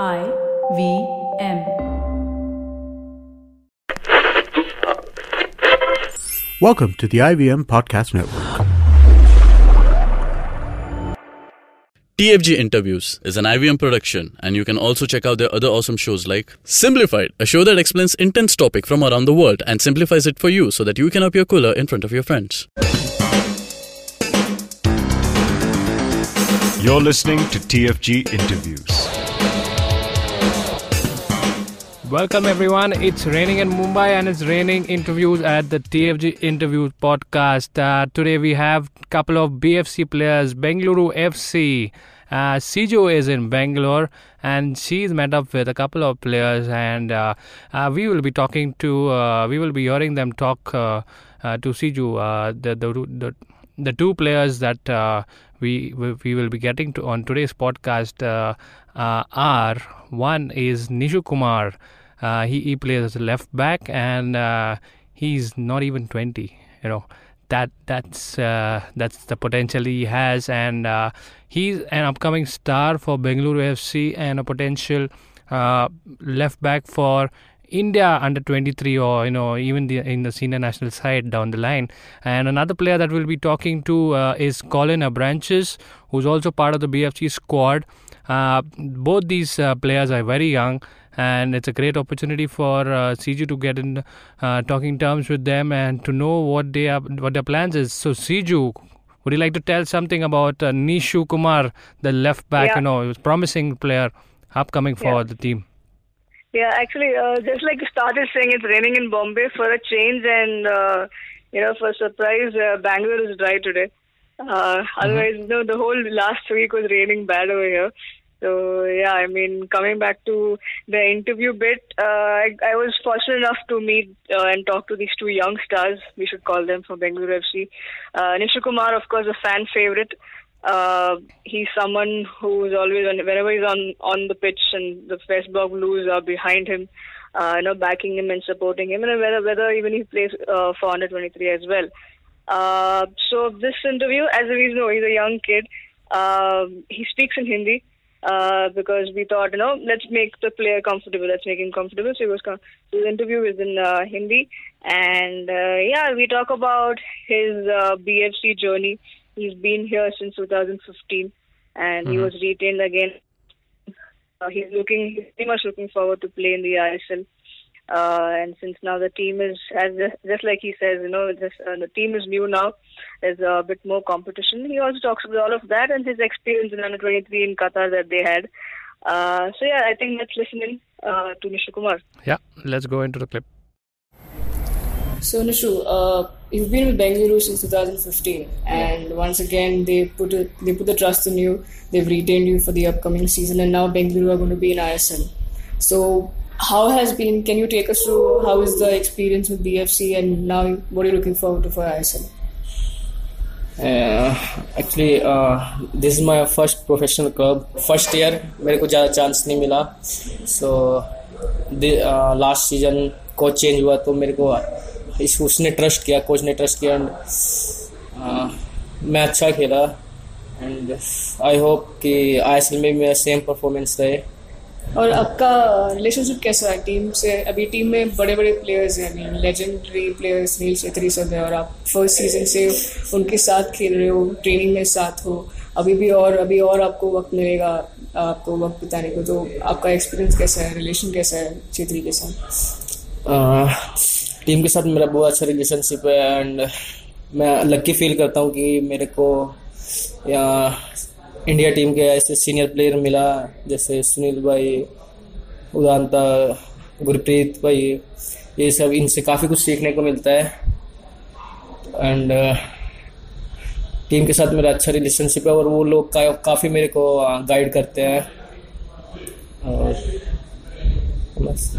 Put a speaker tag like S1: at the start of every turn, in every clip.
S1: I V M.
S2: Welcome to the IVM Podcast Network.
S3: TFG Interviews is an IVM production, and you can also check out their other awesome shows like Simplified, a show that explains intense topic from around the world and simplifies it for you so that you can appear cooler in front of your friends.
S4: You're listening to TFG Interviews.
S5: Welcome everyone. It's raining in Mumbai and it's raining interviews at the TFG Interviews podcast. Uh, today we have a couple of BFC players, Bengaluru FC. Uh, Siju is in Bangalore and she's met up with a couple of players and uh, uh, we will be talking to, uh, we will be hearing them talk uh, uh, to Siju, uh, the, the, the, the two players that we, we we will be getting to on today's podcast uh, uh, are one is Nishu Kumar. Uh, he, he plays as a left back and uh, he's not even 20 you know. That that's uh, that's the potential he has and uh, he's an upcoming star for Bengaluru FC and a potential uh, left back for India under 23 or you know even the, in the senior national side down the line. And another player that we'll be talking to uh, is Colin Abranches who's also part of the BFC squad. Uh, both these uh, players are very young and it's a great opportunity for uh, CG to get in uh, talking terms with them and to know what they are, what their plans is. So Siju, would you like to tell something about uh, Nishu Kumar, the left back?
S6: Yeah.
S5: You know, it was a promising player, upcoming for
S6: Yeah.
S5: the team.
S6: Yeah, actually, uh, just like you started saying, it's raining in Bombay for a change, and uh, you know, for surprise, uh, Bangalore is dry today. Uh, otherwise, you know, the whole last week was raining bad over here. So yeah, I mean, coming back to the interview bit, uh, I, I was fortunate enough to meet uh, and talk to these two young stars. We should call them from Bengaluru FC. Uh, Kumar, of course, a fan favorite. Uh, he's someone who's always on whenever he's on on the pitch and the West Block Blues are behind him, uh, you know, backing him and supporting him, and whether whether even he plays uh, for under 23 as well. Uh, so this interview, as we know, he's a young kid. Um he speaks in Hindi uh, because we thought, you know, let's make the player comfortable. Let's make him comfortable. So, he was com- the interview is in uh, Hindi, and uh, yeah, we talk about his uh, BFC journey. He's been here since 2015, and he was retained again. Uh, he's looking, he's pretty much looking forward to play in the ISL. Uh, and since now the team is, as just like he says, you know, just, uh, the team is new now. There's a bit more competition. He also talks about all of that and his experience in under 23 in Qatar that they had. Uh, so yeah, I think let's listen in uh, to Nishu Kumar.
S5: Yeah, let's go into the clip.
S7: So Nishu, uh, you've been with Bengaluru since 2015, and once again they put a, they put the trust in you. They've retained you for the upcoming season, and now Bengaluru are going to be in ISL. So how has been? Can you take us through how is the experience with BFC, and now what are you looking forward to for ISL?
S8: Actually this is my first professional club first year मेरे को ज़्यादा chance नहीं मिला so last season coach change हुआ तो मेरे को इस उसने ट्रस्ट किया कोच ने ट्रस्ट किया एंड मैं अच्छा खेला एंड आई होप कि एल में मेरा सेम परफॉर्मेंस रहे
S7: और आपका रिलेशनशिप कैसा है? टीम से, अभी टीम में बड़े बड़े प्लेयर्स हैं लेजेंडरी प्लेयर्स नील छेत्री सब है, और आप फ़र्स्ट सीज़न से उनके साथ खेल रहे हो ट्रेनिंग में साथ हो। अभी भी और, अभी और आपको वक्त मिलेगा, आपको वक्त बिताने को। तो आपका एक्सपीरियंस कैसा है? रिलेशन कैसा है छेत्री के साथ?
S8: टीम के साथ मेरा बहुत अच्छा रिलेशनशिप है एंड मैं लक्की फील करता हूँ कि मेरे को, या इंडिया टीम के ऐसे सीनियर प्लेयर मिला जैसे सुनील भाई उदांता गुरप्रीत भाई ये सब इनसे काफ़ी कुछ सीखने को मिलता है। एंड टीम के साथ मेरा अच्छा रिलेशनशिप है और वो लोग का, काफ़ी मेरे को गाइड करते हैं। और बस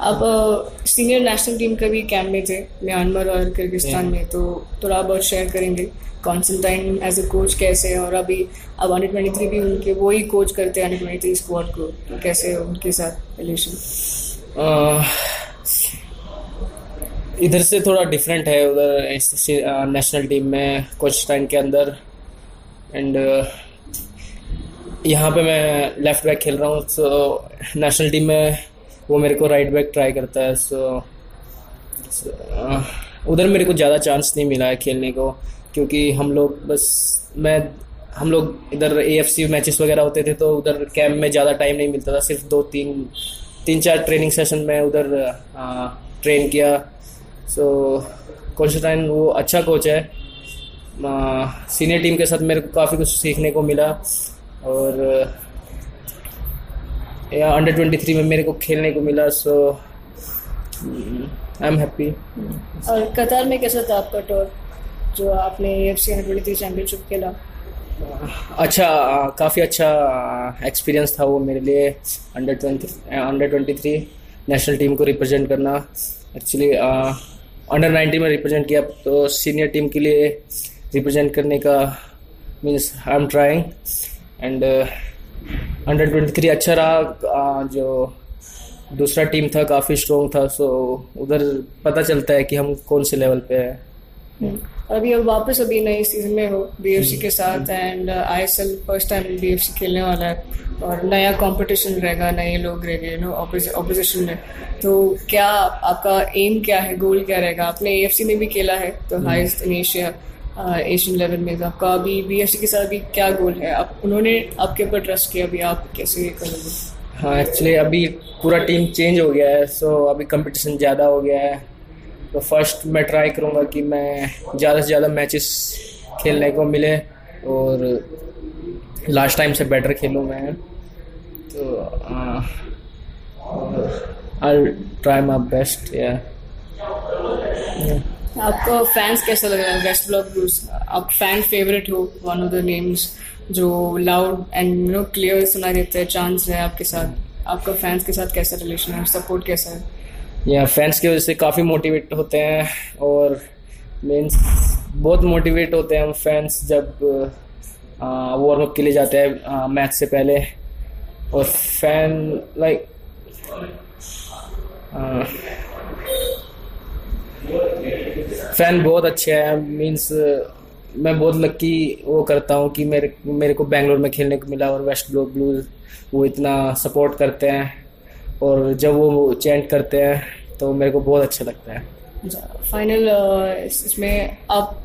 S7: आप सीनियर नेशनल टीम का भी कैंप में थे म्यांमार और किर्गिस्तान में तो थोड़ा बहुत शेयर करेंगे। कॉन्सेंटाइन एज अ कोच कैसे और अभी अब अंडर ट्वेंटी थ्री भी उनके वो ही कोच करते हैं अंडर ट्वेंटी थ्री स्क्वाड को तो कैसे उनके साथ रिलेशन
S8: इधर से थोड़ा डिफरेंट है उधर नेशनल टीम में कोच टाइम के अंदर। एंड यहाँ पे मैं लेफ़्ट बैक खेल रहा हूँ सो नेशनल टीम में वो मेरे को राइट बैक ट्राई करता है सो उधर मेरे को ज़्यादा चांस नहीं मिला है खेलने को, क्योंकि हम लोग बस, मैं, हम लोग इधर ए एफ़ सी मैचेस वगैरह होते थे तो उधर कैंप में ज़्यादा टाइम नहीं मिलता था, सिर्फ़ दो तीन तीन चार ट्रेनिंग सेशन में उधर ट्रेन किया। सो कॉन्स्टाइन वो अच्छा कोच है। सीनियर टीम के साथ मेरे को काफ़ी कुछ सीखने को मिला, और या अंडर ट्वेंटी थ्री में मेरे को खेलने को मिला सो आई एम हैप्पी
S7: और कतार में कैसा था आपका टूर जो आपने F C under twenty championship खेला?
S8: अच्छा काफ़ी अच्छा एक्सपीरियंस था वो मेरे लिए under twenty under twenty three national team को रिप्रेजेंट करना। एक्चुअली अंडर नाइनटीन में रिप्रेजेंट किया तो सीनियर टीम के लिए रिप्रेजेंट करने का means I am trying and under twenty three अच्छा रहा जो दूसरा टीम था काफ़ी स्ट्रॉन्ग था सो उधर पता चलता है कि हम कौन से लेवल पे है।
S7: हम्म। अभी अब वापस अभी नए सीज़न में हो बीएफसी के साथ and ISL first time BFC खेलने वाला है और नया कंपटीशन रहेगा नए लोग रहेंगे यू नो ऑपोजिशन में। तो क्या आपका एम क्या है गोल क्या रहेगा? आपने एएफसी में भी खेला है तो highest in Asia Asian level में आपका अभी बीएफसी के साथ भी क्या गोल है? आप, उन्होंने आपके ऊपर ट्रस्ट किया अभी आप कैसे करोगे?
S8: हाँ एक्चुअली अभी पूरा टीम चेंज हो गया है सो अभी कंपटीशन ज़्यादा हो गया है। तो फ़र्स्ट मैं ट्राई करूँगा कि मैं ज़्यादा से ज़्यादा मैचेस खेलने को मिले और लास्ट टाइम से बेटर खेलूँ मैं। तो आई ट्राई माई बेस्ट या
S7: आपको फैंस कैसा लग रहा है? वेस्ट ब्लॉक ब्लूज आप फ़ैन फेवरेट हो? वन ऑफ़ द नेम्स जो loud and you know clear सुना देते हैं चांस है आपके साथ। आपका फैंस के साथ कैसा रिलेशन है? सपोर्ट कैसा है?
S8: या फैंस की वजह से काफ़ी मोटिवेट होते हैं और मीन्स बहुत मोटिवेट होते हैं हम फैंस जब वार्म अप के लिए जाते हैं मैच से पहले। और फ़ैन लाइक फ़ैन बहुत अच्छे हैं मीन्स मैं बहुत लक्की वो करता हूँ कि मेरे मेरे को बेंगलोर में खेलने को मिला और वेस्ट ब्लू ब्लूज वो इतना सपोर्ट करते हैं और जब वो चेंट करते हैं तो मेरे को बहुत अच्छा लगता है।
S7: फाइनल इसमें आप,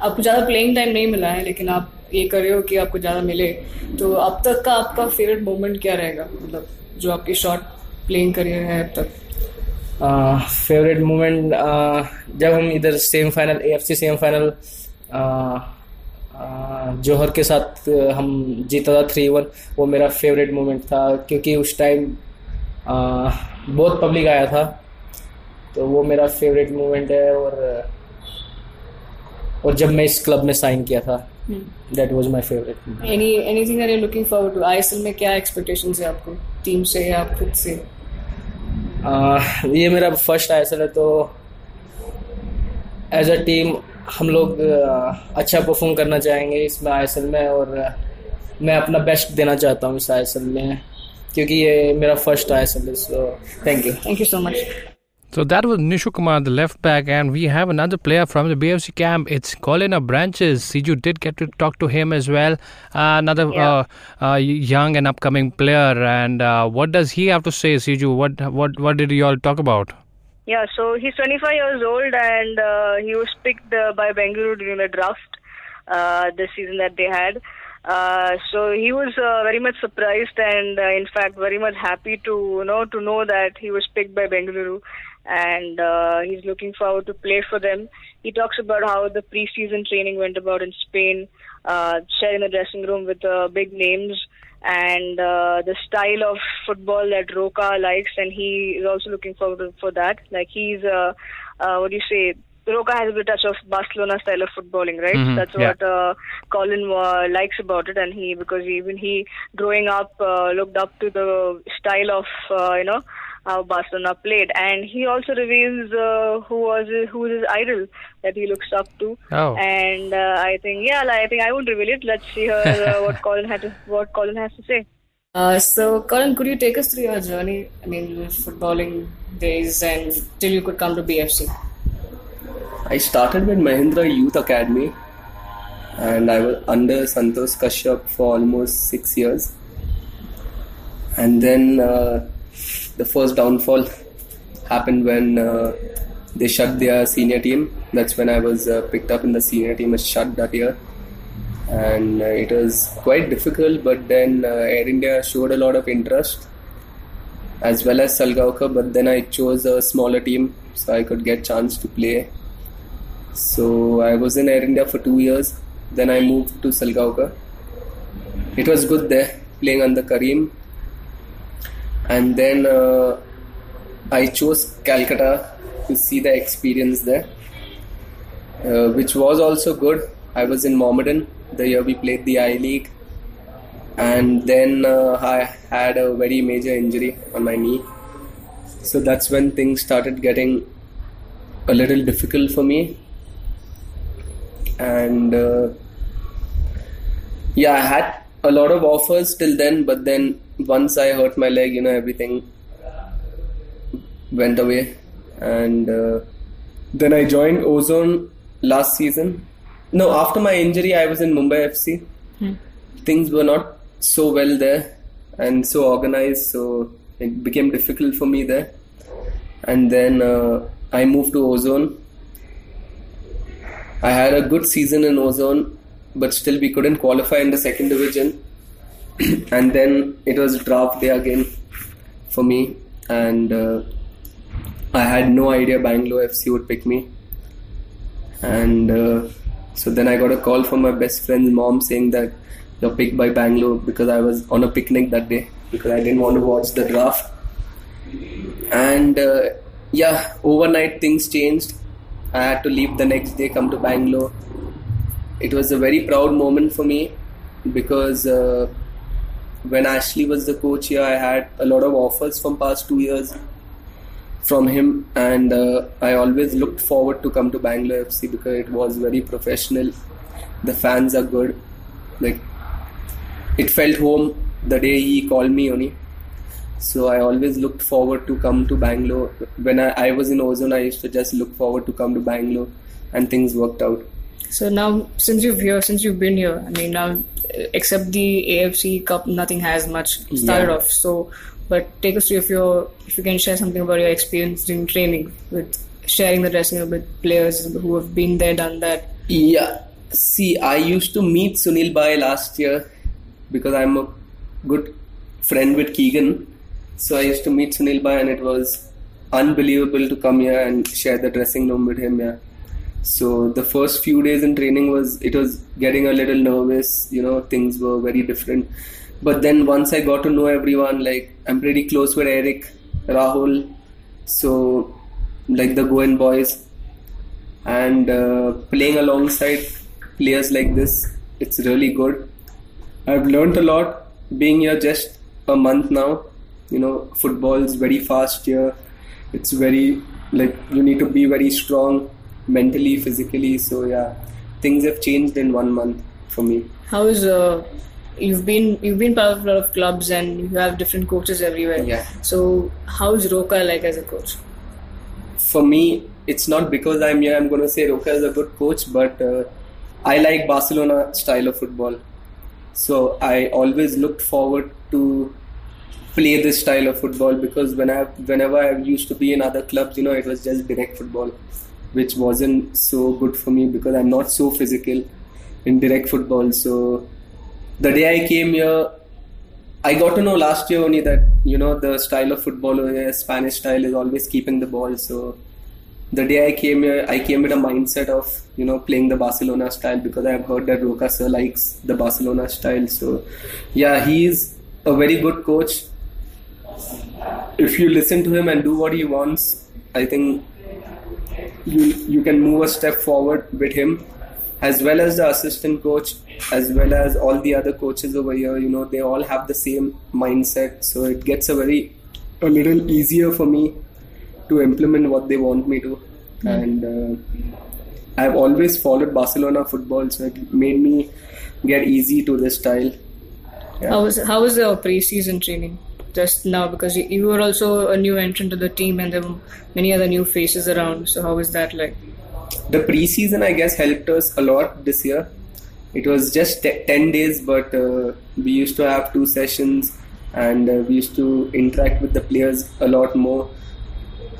S7: आपको ज़्यादा प्लेइंग टाइम नहीं मिला है, लेकिन आप ये कर रहे हो कि आपको ज़्यादा मिले तो अब तक का आपका फेवरेट मोमेंट क्या रहेगा? मतलब जो आपकी शॉर्ट प्लेइंग करियर है, अब तक?
S8: फेवरेट मोमेंट जब हम इधर semi final A F C semi final Johor के साथ हम जीता था थ्री वन वो मेरा फेवरेट मोमेंट था क्योंकि उस टाइम बहुत पब्लिक आया था तो वो मेरा फेवरेट मोमेंट है और और जब मैं इस क्लब में साइन किया था that was my favourite
S7: any anything are you looking forward to ISL में क्या एक्सपेक्टेशंस है आपको? टीम से या खुद से?
S8: Uh, ये मेरा फ़र्स्ट आईएसएल है तो एज अ टीम हम लोग अच्छा परफॉर्म करना चाहेंगे इसमें आईएसएल में और मैं अपना बेस्ट देना चाहता हूँ इस आईएसएल में क्योंकि ये मेरा फ़र्स्ट आईएसएल है so thank you
S7: thank you so much
S5: So that was Nishu Kumar, the left back, and we have another player from the BFC camp. It's Colin Abranches. Siju did get to talk to him as well. Uh, another
S6: Yeah.
S5: uh, uh, young and upcoming player. And uh, what does he have to say, Siju? What what what did you all talk about?
S6: Yeah, so he's 25 years old and uh, he was picked uh, by Bengaluru during the draft uh, this season that they had. Uh, so he was uh, very much surprised and, uh, in fact, very much happy to you know to know that he was picked by Bengaluru, and uh, he's looking forward to play for them. He talks about how the preseason training went about in Spain, uh, sharing the dressing room with uh, big names, and uh, the style of football that Roca likes, and he is also looking forward to, for that. Like he's, uh, uh, what do you say? Roca has a bit touch of Barcelona style of footballing, right?
S5: Mhm,
S6: That's
S5: yeah.
S6: what uh, Colin uh, likes about it, and he because even he growing up uh, looked up to the style of uh, you know how Barcelona played, and he also reveals uh, who was his, who is his idol that he looks up to.
S5: Oh.
S6: And uh, I think yeah, like, I think I won't reveal it. Let's see her, uh, what Colin had to, what Colin has to say.
S7: Uh, so, Colin, could you take us through your journey? I mean, footballing days and till you could come to BFC.
S9: I started with Mahindra Youth Academy and I was under Santosh Kashyap for almost six years. and then uh, the first downfall happened when uh, they shut their senior team. That's when I was uh, picked up in the senior team as shut that year, and uh, it was quite difficult. But then uh, Air India showed a lot of interest, as well as Salgaocar. But then I chose a smaller team so I could get chance to play. So I was in Air India for two years. Then I moved to Salgaocar. It was good there playing under Kareem, and then uh, I chose Calcutta to see the experience there, uh, which was also good. I was in Mohammedan the year we played the I League, and then uh, I had a very major injury on my knee. So that's when things started getting a little difficult for me. And uh, yeah, I had a lot of offers till then, but then once I hurt my leg, you know, everything went away. And uh, then I joined Ozone last season. No, after my injury, I was in Mumbai FC. Things were not so well there and so organized, so it became difficult for me there. And then uh, I moved to Ozone. I had a good season in Ozone, but still we couldn't qualify in the second division. and then it was draft day again for me, and uh, I had no idea Bangalore FC would pick me. And uh, so then I got a call from my best friend's mom saying that you're picked by Bangalore because I was on a picnic that day because I didn't want to watch the draft. And uh, yeah, overnight things changed. I had to leave the next day, come to Bangalore. It was a very proud moment for me because uh, when Ashley was the coach here, I had a lot of offers from past two years from him, and uh, I always looked forward to come to Bangalore FC because it was very professional. The fans are good. Like it felt home the day he called me only. So I always looked forward to come to Bangalore. When I, I was in Ozone, I used to just look forward to come to Bangalore, and things worked out.
S7: So now, since you've here, since you've been here, I mean, now except the AFC Cup, nothing has much started
S9: Yeah.
S7: off. So, but take us through if you if you can share something about your experience during training with sharing the dressing room with players who have been there, done that.
S9: Yeah. See, I used to meet Sunil Bai last year because I'm a good friend with Keegan. So I used to meet Sunil Bai and it was unbelievable to come here and share the dressing room with him. Yeah. So the first few days in training was it was getting a little nervous. You know, things were very different. But then once I got to know everyone, like I'm pretty close with Eric, Rahul, so like the Goan boys, and uh, playing alongside players like this, it's really good. I've learned a lot being here just a month now. You know, football is very fast here. It's very like you need to be very strong mentally, physically. So yeah, things have changed in one month for me.
S7: How is uh, you've been you've been part of a lot of clubs and you have different coaches everywhere.
S9: Yeah.
S7: So how is Roca like as a coach?
S9: for me, it's not because I'm here. I'm going to say Roca is a good coach, but uh, I like Barcelona style of football. So I always looked forward to play this style of football because when I whenever I used to be in other clubs, you know, it was just direct football, which wasn't so good for me because I'm not so physical in direct football. So the day I came here, I got to know last year only that you know the style of football here, Spanish style, is always keeping the ball. So the day I came here, I came with a mindset of you know playing the Barcelona style because I've heard that Roca sir likes the Barcelona style. So yeah, he's a very good coach. If you listen to him and do what he wants, I think you you can move a step forward with him as well as the assistant coach as well as all the other coaches over here you know they all have the same mindset. So it gets a very a little easier for me to implement what they want me to. And uh, i've always followed barcelona football so it made me get easy to this style. Yeah.
S7: How was how was the pre-season training just now? Because you, you were also a new entrant to the team, and there were many other new faces around. So how was that like?
S9: the preseason i guess helped us a lot this year it was just te- 10 days but uh, we used to have two sessions and uh, we used to interact with the players a lot more.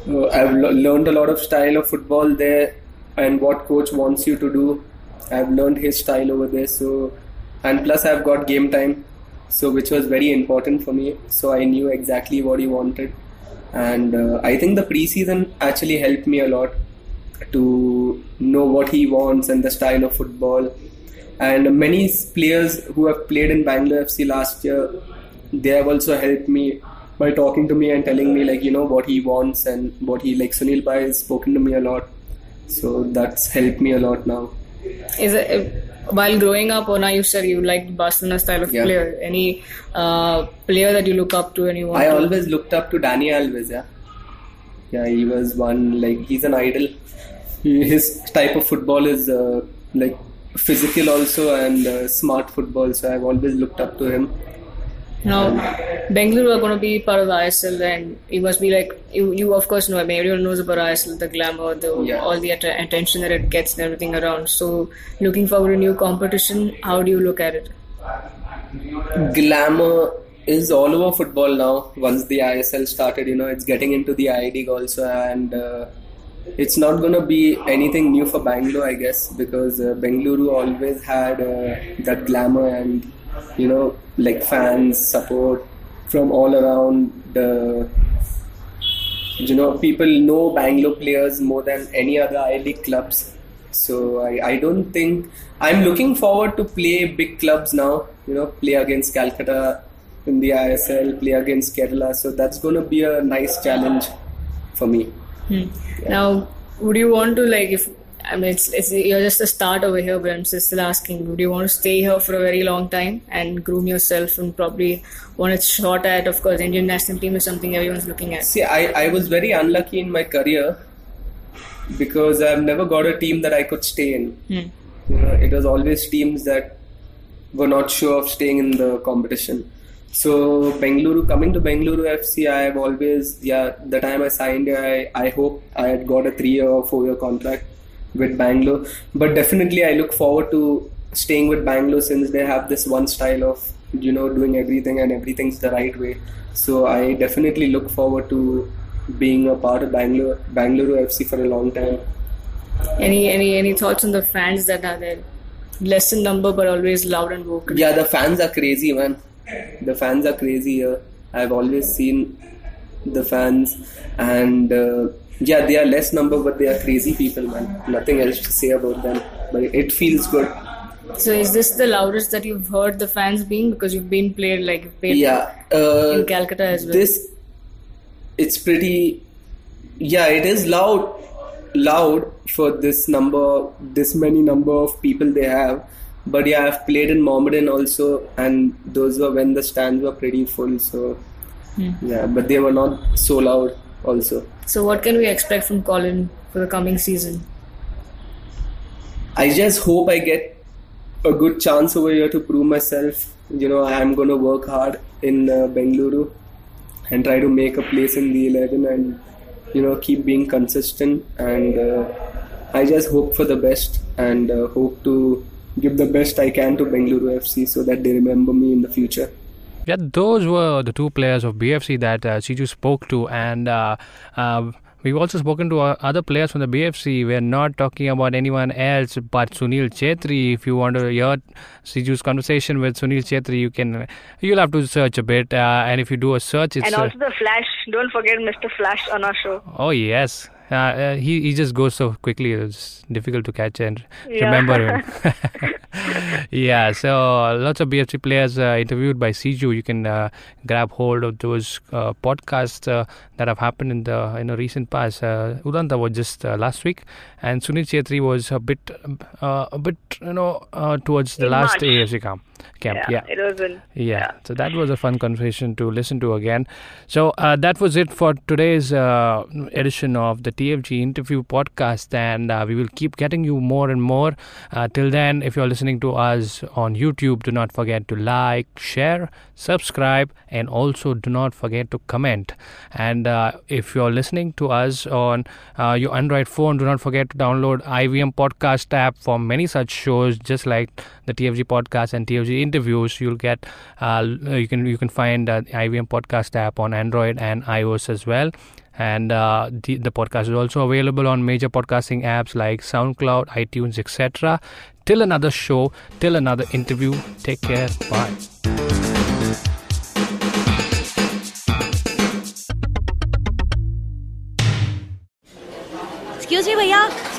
S9: Uh, I've lo- learned a lot of style of football there, and what coach wants you to do. I've learned his style over there. So, and plus I've got game time, so which was very important for me. So I knew exactly what he wanted, and uh, I think the preseason actually helped me a lot to know what he wants and the style of football. And many players who have played in Bangalore FC last year, they have also helped me by talking to me and telling me like you know what he wants and what he like. Sunil Bai has spoken to me a lot, so that's helped me a lot now.
S7: Is it while growing up, or now you said you liked Barcelona style of
S9: Yeah.
S7: player? Any uh, player that you look up to and you?
S9: I always looked up to Dani Alves. Yeah, yeah, he was one like he's an idol. His type of football is uh, like physical also and uh, smart football. So I've always looked up to him.
S7: Now, Bengaluru are going to be part of the ISL, and you must be like you. You of course know. I mean, everyone knows about ISL, the glamour, the
S9: Yeah.
S7: all the att- attention that it gets, and everything around. So, looking forward to new competition. How do you look at it?
S9: glamour is all over football now. Once the ISL started, you know, it's getting into the I League also, and uh, it's not going to be anything new for Bangalore, I guess, because uh, Bengaluru always had uh, that glamour and you know, like fans support from all around. The you know, people know Bangalore players more than any other I League clubs. So I, I don't think I'm looking forward to play big clubs now. You know, play against Calcutta in the ISL, play against Kerala. So that's going to be a nice challenge for me. Hmm.
S7: Now, would you want to like if I mean it's, it's you're just a start over here, but I'm still asking. do you want to stay here for a very long time and groom yourself and probably want a shot at? Of course, Indian national team is something everyone's looking at.
S9: See, I, I was very unlucky in my career because I've never got a team that I could stay in. Hmm. You know, it was always teams that were not sure of staying in the competition. So Bengaluru, coming to Bengaluru FC, I have always, yeah, the time I signed I, I hope I had got a three-year or four-year contract with Bangalore. But definitely, I look forward to staying with Bangalore since they have this one style of, you know, doing everything and everything's the right way. So I definitely look forward to being a part of Bangalore, Bangalore FC for a long time.
S7: Any any any thoughts on the fans that are there? Less in number, but always loud and vocal.
S9: Yeah, the fans are crazy, man. The fans are crazy here. I've always seen the fans, and uh, yeah, they are less number, but they are crazy people, man. Nothing else to say about them. But it feels good.
S7: So is this the loudest that you've heard the fans being because you've been played like you've played
S9: Yeah, uh,
S7: in Calcutta as well?
S9: this it's pretty. Yeah, it is loud, loud for this number, this many number of people they have. But yeah, I've played in Mohammedan also, and those were when the stands were pretty full. So yeah, but they were not so loud also.
S7: So what can we expect from Colin for the coming season?
S9: I just hope I get a good chance over here to prove myself. You know, I'm going to work hard in uh, Bengaluru and try to make a place in the 11 and, you know, keep being consistent. And uh, I just hope for the best and uh, hope to give the best I can to Bengaluru FC so that they remember me in the future.
S5: Yeah, those were the two players of BFC that uh, Siju spoke to, and uh, uh, we've also spoken to uh, other players from the BFC. We're not talking about anyone else but Sunil Chhetri. If you want to hear Siju's conversation with Sunil Chhetri, you can. You'll have to search a bit, uh, and if you do a search, it's
S6: And
S5: uh,
S6: also the Flash. Don't forget Mr. Flash on our show.
S5: oh yes. Uh, uh, he he just goes so quickly. It's difficult to catch and
S6: Yeah.
S5: remember him. yeah, so lots of BFC players uh, interviewed by Siju. You can uh, grab hold of those uh, podcasts uh, that have happened in the in the recent past. Uh, Udanta was just uh, last week, and Sunil Chhetri was a bit uh, a bit you know uh, towards the
S6: In
S5: last
S6: March.
S5: AFC camp. Camp, yeah.
S6: It was in.
S5: Yeah, so that was a fun conversation to listen to again. So uh, that was it for today's uh, edition of the TFG interview podcast, and uh, we will keep getting you more and more. Uh, till then, if you're listening listening to us on YouTube, do not forget to like, share, subscribe, and also do not forget to comment. And uh, if you're listening to us on uh, your Android phone, do not forget to download IVM Podcast app for many such shows, just like the TFG podcast and TFG interviews. You'll get uh, you can you can find uh, IVM Podcast app on Android and iOS as well and uh, the, the podcast is also available on major podcasting apps like soundcloud itunes etc Till another show, till another interview, take care, bye.
S10: excuse me भैया